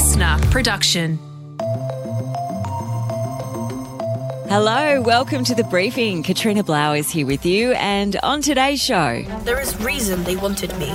listener production. Hello, welcome to the briefing. Katrina Blau is here with you, and on today's show, There is reason they wanted me.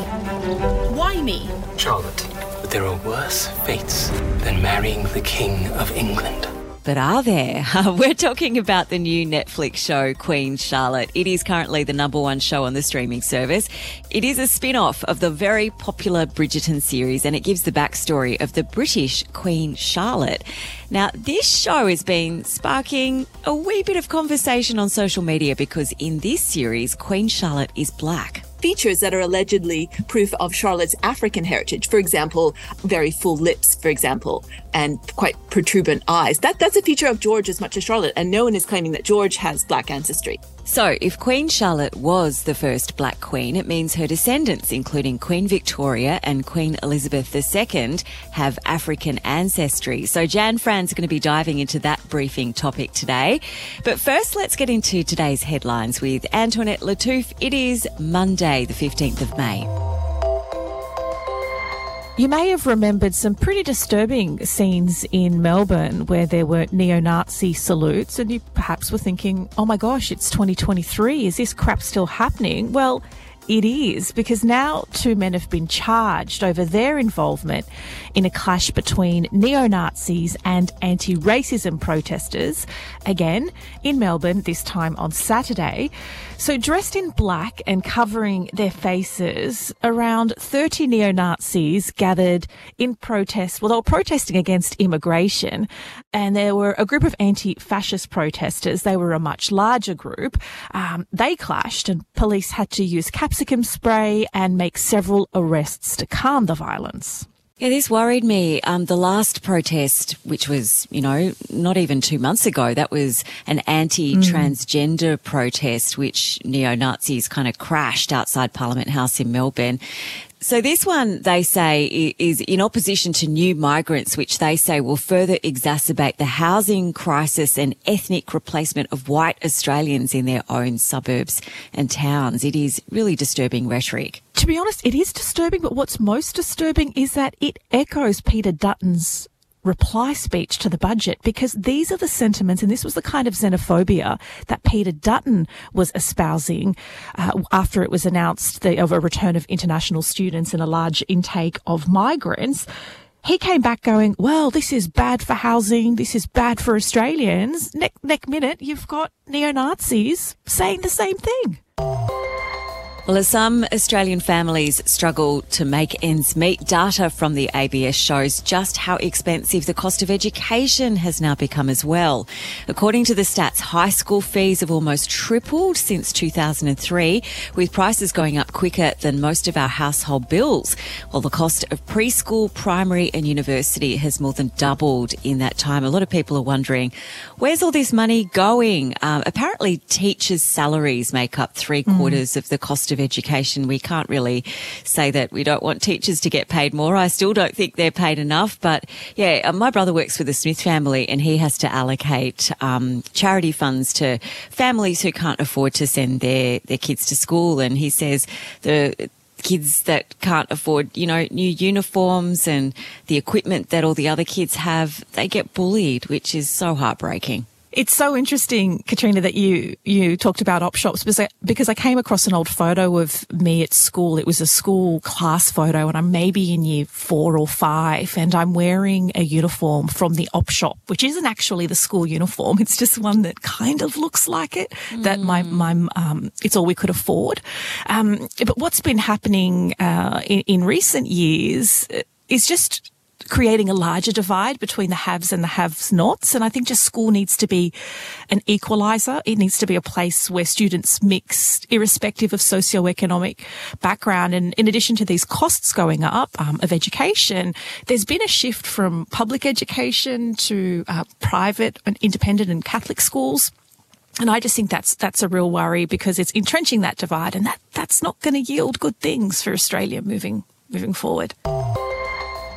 Why me? Charlotte, but there are worse fates than marrying the King of England. But are there? We're talking about the new Netflix show Queen Charlotte. It is currently the number one show on the streaming service. It is a spin off of the very popular Bridgerton series, and it gives the backstory of the British Queen Charlotte. Now, this show has been sparking a wee bit of conversation on social media because in this series, Queen Charlotte is black. features that are allegedly proof of Charlotte's African heritage. For example, very full lips, for example, and quite protuberant eyes. That that's a feature of George as much as Charlotte, and no one is claiming that George has black ancestry. So, if Queen Charlotte was the first black queen, it means her descendants, including Queen Victoria and Queen Elizabeth II, have African ancestry. So, Jan Fran's going to be diving into that briefing topic today. But first, let's get into today's headlines with Antoinette Lattouf. It is Monday, the 15th of May. You may have remembered some pretty disturbing scenes in Melbourne where there were neo Nazi salutes, and you perhaps were thinking, oh my gosh, it's 2023. Is this crap still happening? Well, it is, because now two men have been charged over their involvement in a clash between neo Nazis and anti racism protesters, again in Melbourne, this time on Saturday. So, dressed in black and covering their faces, around 30 neo Nazis gathered in protest. Well, they were protesting against immigration, and there were a group of anti fascist protesters. They were a much larger group. Um, they clashed, and police had to use capsicum spray and make several arrests to calm the violence. Yeah, this worried me. Um, the last protest, which was, you know, not even two months ago, that was an anti-transgender protest, which neo-Nazis kind of crashed outside Parliament House in Melbourne. So this one, they say, is in opposition to new migrants, which they say will further exacerbate the housing crisis and ethnic replacement of white Australians in their own suburbs and towns. It is really disturbing rhetoric. To be honest, it is disturbing, but what's most disturbing is that it echoes Peter Dutton's reply speech to the budget because these are the sentiments and this was the kind of xenophobia that Peter Dutton was espousing uh, after it was announced the, of a return of international students and a large intake of migrants. He came back going, well, this is bad for housing. This is bad for Australians. Next, next minute, you've got neo-Nazis saying the same thing. Well, as some Australian families struggle to make ends meet, data from the ABS shows just how expensive the cost of education has now become as well. According to the stats, high school fees have almost tripled since 2003, with prices going up quicker than most of our household bills, while the cost of preschool, primary and university has more than doubled in that time. A lot of people are wondering, where's all this money going? Um, apparently teachers' salaries make up three quarters of the cost of education. We can't really say that we don't want teachers to get paid more. I still don't think they're paid enough. But yeah, uh, my brother works for the Smith family and he has to allocate um, charity funds to families who can't afford to send their, their kids to school. And he says the kids that can't afford, you know, new uniforms and the equipment that all the other kids have, they get bullied, which is so heartbreaking. It's so interesting, Katrina, that you you talked about op shops because I, because I came across an old photo of me at school. It was a school class photo, and I'm maybe in year four or five, and I'm wearing a uniform from the op shop, which isn't actually the school uniform. It's just one that kind of looks like it. That my my um, it's all we could afford. Um, but what's been happening uh, in, in recent years is just creating a larger divide between the haves and the haves nots. And I think just school needs to be an equalizer. It needs to be a place where students mix irrespective of socioeconomic background. And in addition to these costs going up um, of education, there's been a shift from public education to uh, private and independent and Catholic schools. And I just think that's that's a real worry because it's entrenching that divide, and that that's not going to yield good things for Australia moving moving forward.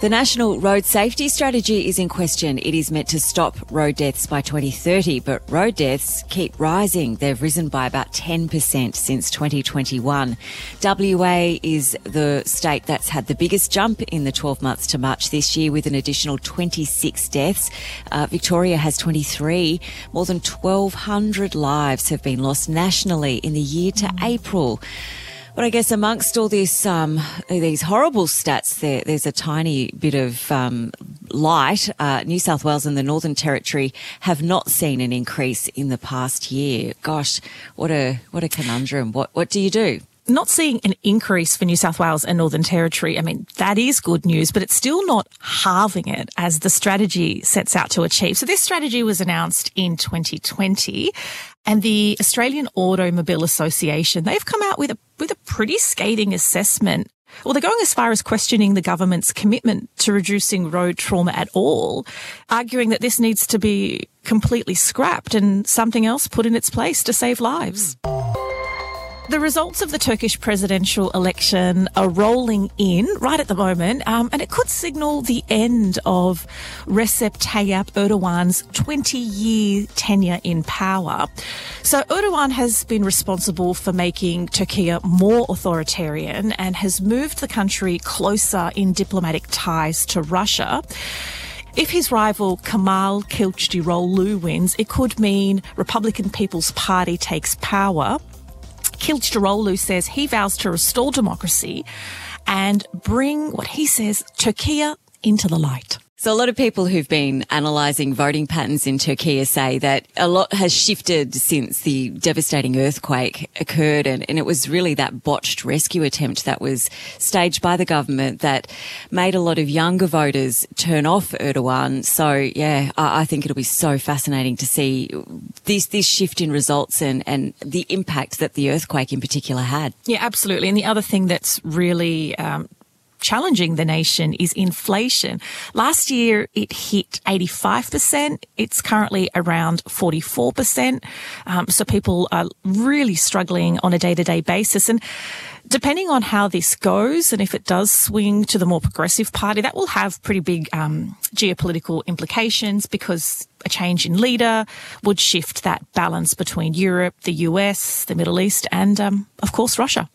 The National Road Safety Strategy is in question. It is meant to stop road deaths by 2030, but road deaths keep rising. They've risen by about 10% since 2021. WA is the state that's had the biggest jump in the 12 months to March this year with an additional 26 deaths. Uh, Victoria has 23. More than 1,200 lives have been lost nationally in the year to April. But I guess amongst all this, um, these horrible stats, there, there's a tiny bit of um, light. Uh, New South Wales and the Northern Territory have not seen an increase in the past year. Gosh, what a what a conundrum. What what do you do? Not seeing an increase for New South Wales and Northern Territory, I mean, that is good news, but it's still not halving it as the strategy sets out to achieve. So this strategy was announced in 2020 and the Australian Automobile Association, they've come out with a, with a pretty scathing assessment well, they're going as far as questioning the government's commitment to reducing road trauma at all, arguing that this needs to be completely scrapped and something else put in its place to save lives. The results of the Turkish presidential election are rolling in right at the moment, um, and it could signal the end of Recep Tayyip Erdogan's 20 year tenure in power. So, Erdogan has been responsible for making Turkey more authoritarian and has moved the country closer in diplomatic ties to Russia. If his rival Kemal Kılıçdaroğlu wins, it could mean Republican People's Party takes power. Kılıçdaroğlu says he vows to restore democracy and bring what he says Turkey into the light. So a lot of people who've been analysing voting patterns in Turkey say that a lot has shifted since the devastating earthquake occurred and, and, it was really that botched rescue attempt that was staged by the government that made a lot of younger voters turn off Erdogan. So yeah, I, I think it'll be so fascinating to see this this shift in results and, and the impact that the earthquake in particular had. Yeah, absolutely. And the other thing that's really um, challenging the nation is inflation. Last year it hit 85%. It's currently around 44%. Um, so people are really struggling on a day to day basis. And depending on how this goes and if it does swing to the more progressive party, that will have pretty big um, geopolitical implications because a change in leader would shift that balance between Europe, the US, the Middle East, and um, of course, Russia.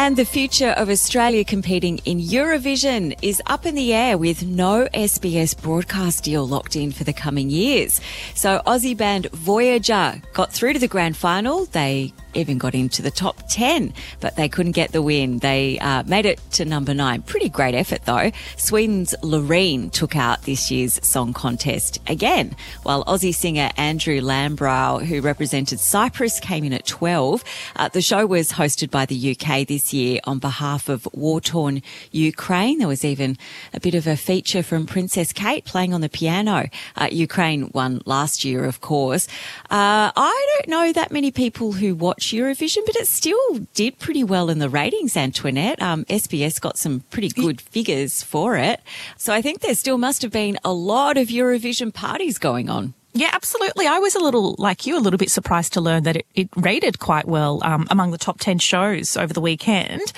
And the future of Australia competing in Eurovision is up in the air with no SBS broadcast deal locked in for the coming years. So Aussie band Voyager got through to the grand final. They even got into the top 10, but they couldn't get the win. They uh, made it to number nine. Pretty great effort though. Sweden's Loreen took out this year's song contest again, while Aussie singer Andrew Lambrou, who represented Cyprus, came in at 12. Uh, the show was hosted by the UK this year on behalf of war-torn Ukraine. There was even a bit of a feature from Princess Kate playing on the piano. Uh, Ukraine won last year, of course. Uh, I don't know that many people who watch Eurovision, but it still did pretty well in the ratings, Antoinette. Um, SBS got some pretty good figures for it. So I think there still must have been a lot of Eurovision parties going on. Yeah, absolutely. I was a little, like you, a little bit surprised to learn that it, it rated quite well um, among the top 10 shows over the weekend.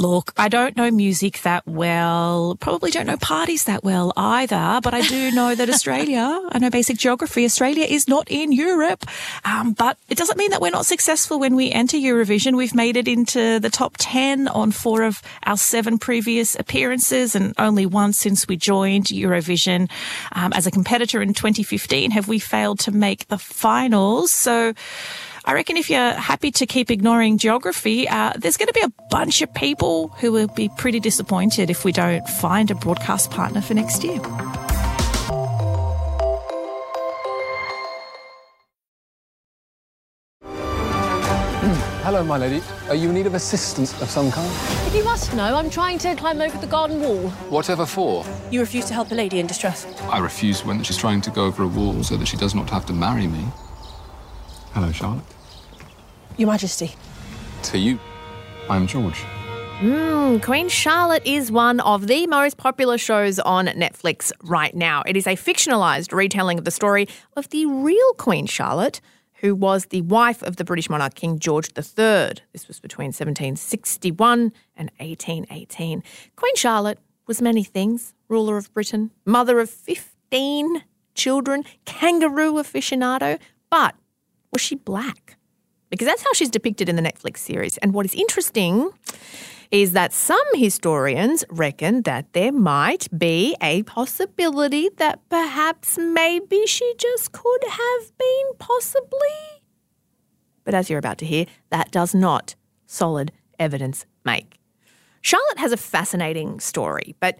Look, I don't know music that well, probably don't know parties that well either, but I do know that Australia, I know basic geography, Australia is not in Europe. Um, but it doesn't mean that we're not successful when we enter Eurovision. We've made it into the top 10 on four of our seven previous appearances and only once since we joined Eurovision um, as a competitor in 2015 have we failed to make the finals. So, I reckon if you're happy to keep ignoring geography, uh, there's going to be a bunch of people who will be pretty disappointed if we don't find a broadcast partner for next year. Hello, my lady. Are you in need of assistance of some kind? If you must know, I'm trying to climb over the garden wall. Whatever for? You refuse to help a lady in distress. I refuse when she's trying to go over a wall so that she does not have to marry me. Hello, Charlotte. Your Majesty. To you. I'm George. Mm, Queen Charlotte is one of the most popular shows on Netflix right now. It is a fictionalized retelling of the story of the real Queen Charlotte, who was the wife of the British monarch King George III. This was between 1761 and 1818. Queen Charlotte was many things ruler of Britain, mother of 15 children, kangaroo aficionado. But was she black? Because that's how she's depicted in the Netflix series. And what is interesting is that some historians reckon that there might be a possibility that perhaps maybe she just could have been possibly. But as you're about to hear, that does not solid evidence make. Charlotte has a fascinating story, but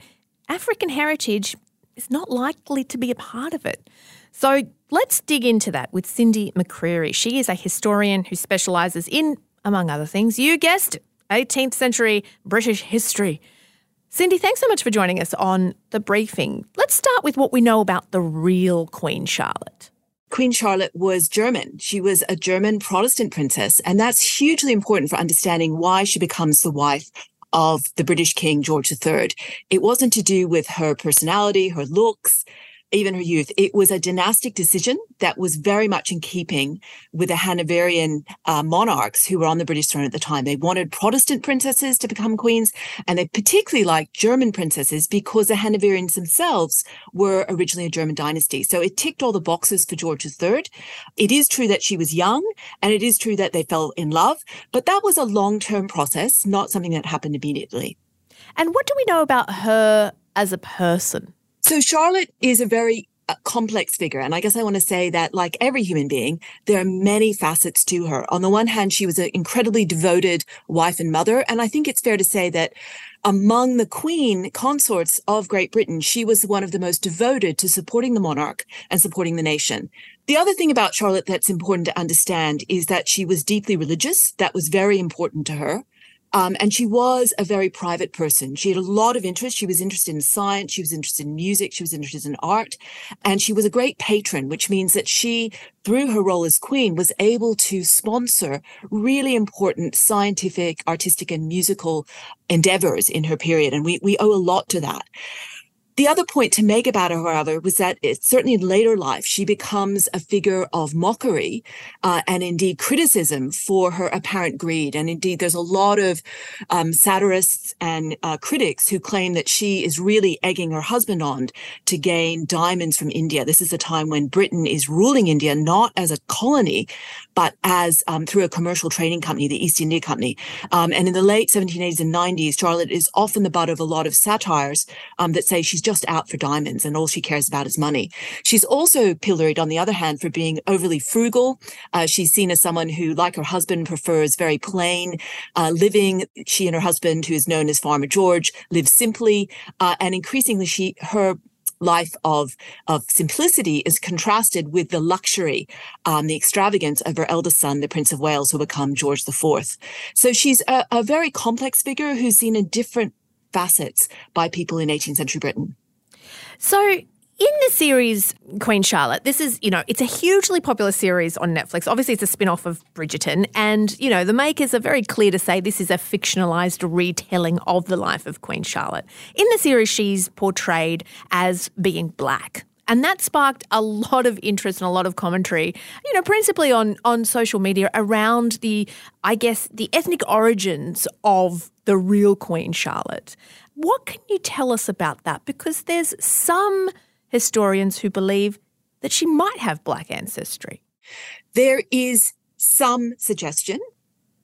African heritage is not likely to be a part of it. So let's dig into that with Cindy McCreery. She is a historian who specialises in, among other things, you guessed 18th century British history. Cindy, thanks so much for joining us on the briefing. Let's start with what we know about the real Queen Charlotte. Queen Charlotte was German. She was a German Protestant princess, and that's hugely important for understanding why she becomes the wife of the British King George III. It wasn't to do with her personality, her looks, even her youth. It was a dynastic decision that was very much in keeping with the Hanoverian uh, monarchs who were on the British throne at the time. They wanted Protestant princesses to become queens, and they particularly liked German princesses because the Hanoverians themselves were originally a German dynasty. So it ticked all the boxes for George III. It is true that she was young, and it is true that they fell in love, but that was a long term process, not something that happened immediately. And what do we know about her as a person? So Charlotte is a very uh, complex figure. And I guess I want to say that, like every human being, there are many facets to her. On the one hand, she was an incredibly devoted wife and mother. And I think it's fair to say that among the queen consorts of Great Britain, she was one of the most devoted to supporting the monarch and supporting the nation. The other thing about Charlotte that's important to understand is that she was deeply religious. That was very important to her. Um, and she was a very private person. She had a lot of interest. She was interested in science. She was interested in music. She was interested in art. And she was a great patron, which means that she, through her role as queen, was able to sponsor really important scientific, artistic, and musical endeavors in her period. And we, we owe a lot to that. The other point to make about her, however, was that certainly in later life, she becomes a figure of mockery uh, and indeed criticism for her apparent greed. And indeed, there's a lot of um, satirists and uh, critics who claim that she is really egging her husband on to gain diamonds from India. This is a time when Britain is ruling India not as a colony, but as um, through a commercial trading company, the East India Company. Um, and in the late 1780s and 90s, Charlotte is often the butt of a lot of satires um, that say she's just out for diamonds and all she cares about is money. She's also pilloried, on the other hand, for being overly frugal. Uh, she's seen as someone who, like her husband, prefers very plain uh, living. She and her husband, who is known as Farmer George, live simply, uh, and increasingly, she her life of of simplicity is contrasted with the luxury, um, the extravagance of her eldest son, the Prince of Wales, who will become George IV. So she's a, a very complex figure who's seen in different facets by people in 18th century Britain. So, in the series Queen Charlotte, this is, you know, it's a hugely popular series on Netflix. Obviously, it's a spin off of Bridgerton. And, you know, the makers are very clear to say this is a fictionalized retelling of the life of Queen Charlotte. In the series, she's portrayed as being black. And that sparked a lot of interest and a lot of commentary, you know, principally on, on social media around the, I guess, the ethnic origins of the real Queen Charlotte. What can you tell us about that? Because there's some historians who believe that she might have black ancestry. There is some suggestion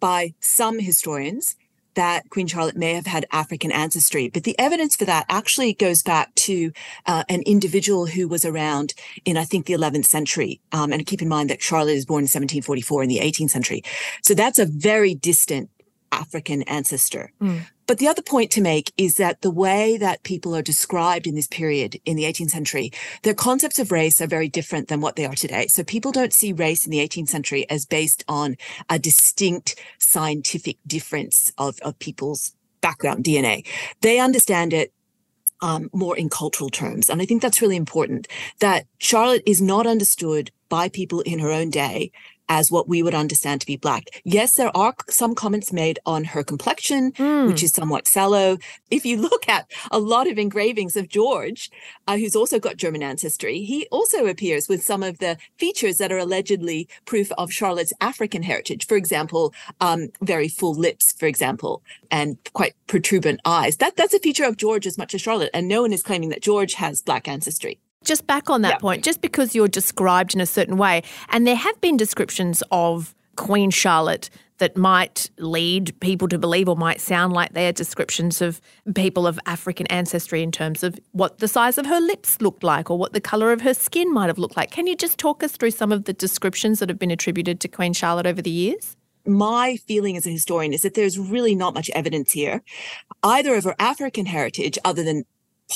by some historians that Queen Charlotte may have had African ancestry, but the evidence for that actually goes back to uh, an individual who was around in, I think, the 11th century. Um, and keep in mind that Charlotte is born in 1744 in the 18th century. So that's a very distant African ancestor. Mm. But the other point to make is that the way that people are described in this period in the 18th century, their concepts of race are very different than what they are today. So people don't see race in the 18th century as based on a distinct scientific difference of, of people's background DNA. They understand it um, more in cultural terms. And I think that's really important that Charlotte is not understood by people in her own day as what we would understand to be black. Yes, there are some comments made on her complexion, mm. which is somewhat sallow. If you look at a lot of engravings of George, uh, who's also got German ancestry, he also appears with some of the features that are allegedly proof of Charlotte's African heritage. For example, um, very full lips, for example, and quite protuberant eyes. That that's a feature of George as much as Charlotte, and no one is claiming that George has black ancestry. Just back on that yeah. point, just because you're described in a certain way, and there have been descriptions of Queen Charlotte that might lead people to believe or might sound like they are descriptions of people of African ancestry in terms of what the size of her lips looked like or what the colour of her skin might have looked like. Can you just talk us through some of the descriptions that have been attributed to Queen Charlotte over the years? my feeling as a historian is that there's really not much evidence here, either of her African heritage, other than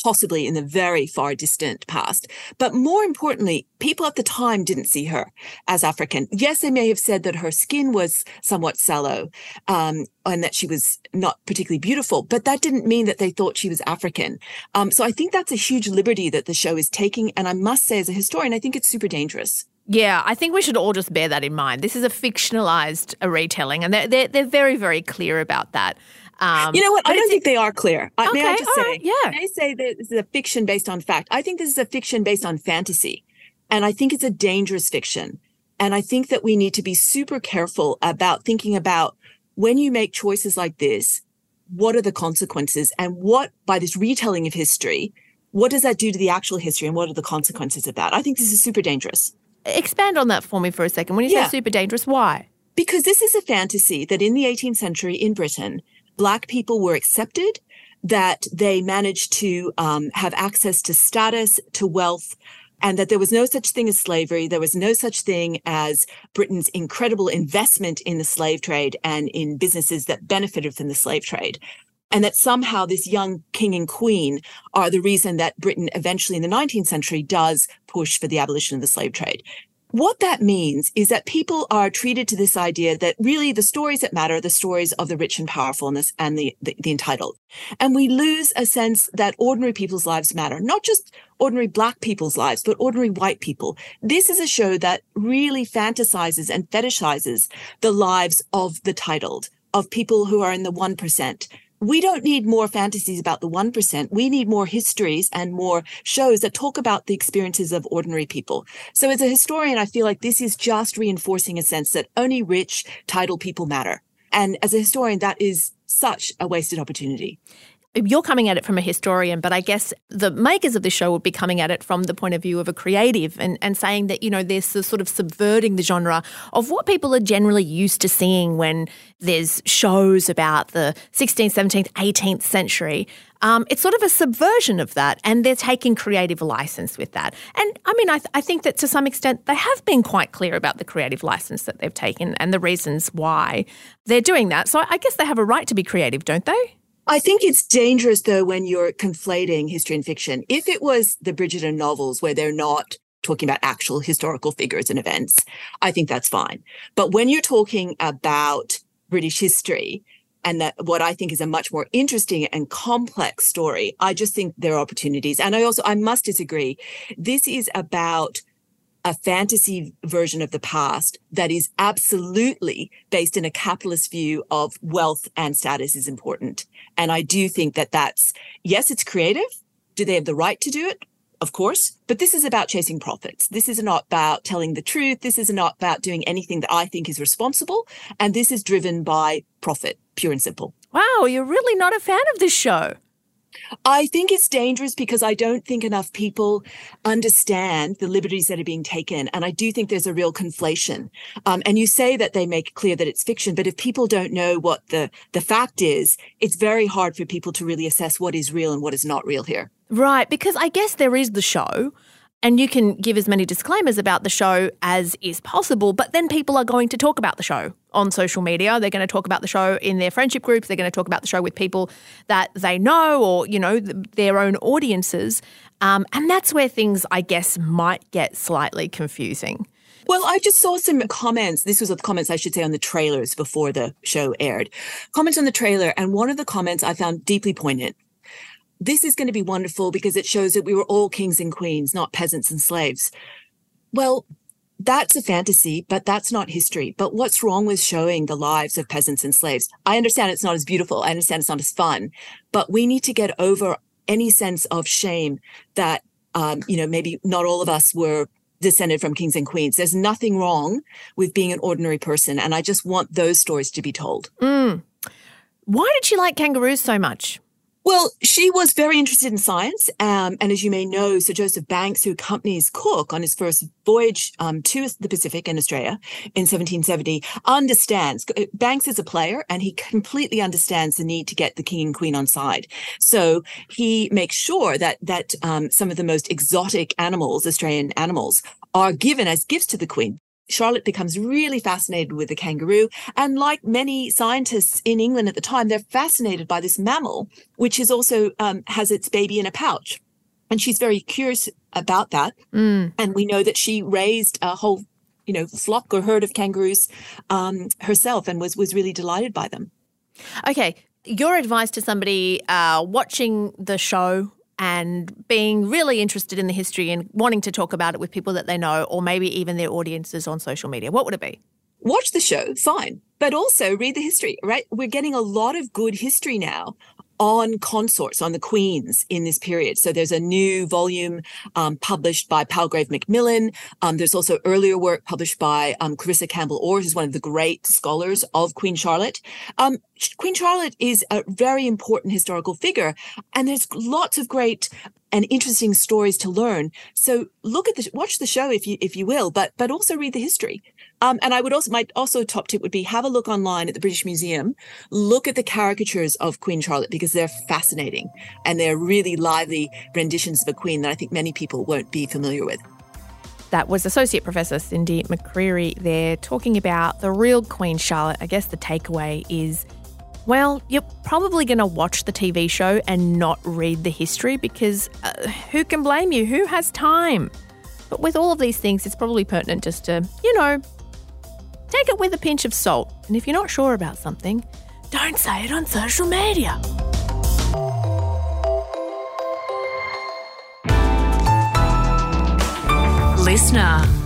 possibly in the very far distant past. But more importantly, people at the time didn't see her as African. Yes, they may have said that her skin was somewhat sallow um, and that she was not particularly beautiful, but that didn't mean that they thought she was African. Um, so I think that's a huge liberty that the show is taking. And I must say, as a historian, I think it's super dangerous. Yeah, I think we should all just bear that in mind. This is a fictionalized retelling, and they're, they're, they're very, very clear about that. Um, you know what? I don't think they are clear. Okay, may I just say? Right, yeah. They say that this is a fiction based on fact. I think this is a fiction based on fantasy. And I think it's a dangerous fiction. And I think that we need to be super careful about thinking about when you make choices like this, what are the consequences? And what, by this retelling of history, what does that do to the actual history? And what are the consequences of that? I think this is super dangerous. Expand on that for me for a second. When you yeah. say super dangerous, why? Because this is a fantasy that in the 18th century in Britain, Black people were accepted, that they managed to um, have access to status, to wealth, and that there was no such thing as slavery. There was no such thing as Britain's incredible investment in the slave trade and in businesses that benefited from the slave trade. And that somehow this young king and queen are the reason that Britain eventually in the 19th century does push for the abolition of the slave trade. What that means is that people are treated to this idea that really the stories that matter are the stories of the rich and powerful and, the, the, the entitled. And we lose a sense that ordinary people's lives matter, not just ordinary black people's lives, but ordinary white people. This is a show that really fantasizes and fetishizes the lives of the titled, of people who are in the 1%, we don't need more fantasies about the 1%. We need more histories and more shows that talk about the experiences of ordinary people. So as a historian, I feel like this is just reinforcing a sense that only rich, titled people matter. And as a historian, that is such a wasted opportunity you're coming at it from a historian, but I guess the makers of the show would be coming at it from the point of view of a creative and, and saying that, you know, there's sort of subverting the genre of what people are generally used to seeing when there's shows about the 16th, 17th, 18th century. Um, it's sort of a subversion of that, and they're taking creative license with that. And I mean, I, th- I think that to some extent they have been quite clear about the creative license that they've taken and the reasons why they're doing that. So I guess they have a right to be creative, don't they? I think it's dangerous though when you're conflating history and fiction. If it was the Bridgerton novels where they're not talking about actual historical figures and events, I think that's fine. But when you're talking about British history and that what I think is a much more interesting and complex story, I just think there are opportunities. And I also I must disagree. This is about a fantasy version of the past that is absolutely based in a capitalist view of wealth and status is important. And I do think that that's, yes, it's creative. Do they have the right to do it? Of course. But this is about chasing profits. This is not about telling the truth. This is not about doing anything that I think is responsible. And this is driven by profit, pure and simple. Wow, you're really not a fan of this show. I think it's dangerous because I don't think enough people understand the liberties that are being taken. And I do think there's a real conflation. Um, and you say that they make clear that it's fiction, but if people don't know what the, the fact is, it's very hard for people to really assess what is real and what is not real here. Right. Because I guess there is the show. And you can give as many disclaimers about the show as is possible, but then people are going to talk about the show on social media. They're going to talk about the show in their friendship groups. They're going to talk about the show with people that they know or, you know, their own audiences. Um, and that's where things, I guess, might get slightly confusing. Well, I just saw some comments. This was the comments I should say on the trailers before the show aired. Comments on the trailer. And one of the comments I found deeply poignant this is going to be wonderful because it shows that we were all kings and queens, not peasants and slaves. Well, that's a fantasy, but that's not history. But what's wrong with showing the lives of peasants and slaves? I understand it's not as beautiful. I understand it's not as fun, but we need to get over any sense of shame that, um, you know, maybe not all of us were descended from kings and queens. There's nothing wrong with being an ordinary person. And I just want those stories to be told. Mm. Why did she like kangaroos so much? Well, she was very interested in science. Um, and as you may know, Sir Joseph Banks, who accompanies Cook on his first voyage um, to the Pacific in Australia in 1770, understands. Uh, Banks is a player and he completely understands the need to get the king and queen on side. So he makes sure that, that um, some of the most exotic animals, Australian animals, are given as gifts to the queen. Charlotte becomes really fascinated with the kangaroo. And like many scientists in England at the time, they're fascinated by this mammal, which is also um, has its baby in a pouch. And she's very curious about that. Mm. And we know that she raised a whole, you know, flock or herd of kangaroos um, herself and was was really delighted by them. Okay, your advice to somebody uh, watching the show and being really interested in the history and wanting to talk about it with people that they know or maybe even their audiences on social media? What would it be? Watch the show, fine, but also read the history, right? We're getting a lot of good history now on consorts, on the queens in this period. So there's a new volume um, published by Palgrave Macmillan. Um, there's also earlier work published by um, Clarissa Campbell Orr, who's one of the great scholars of Queen Charlotte. Um, Queen Charlotte is a very important historical figure, and there's lots of great and interesting stories to learn. So look at the watch the show if you if you will, but but also read the history. Um, and I would also my also top tip would be have a look online at the British Museum. Look at the caricatures of Queen Charlotte because they're fascinating and they're really lively renditions of a queen that I think many people won't be familiar with. That was Associate Professor Cindy McCreery there talking about the real Queen Charlotte. I guess the takeaway is well, you're probably going to watch the TV show and not read the history because uh, who can blame you? Who has time? But with all of these things, it's probably pertinent just to, you know, take it with a pinch of salt. And if you're not sure about something, don't say it on social media. Listener.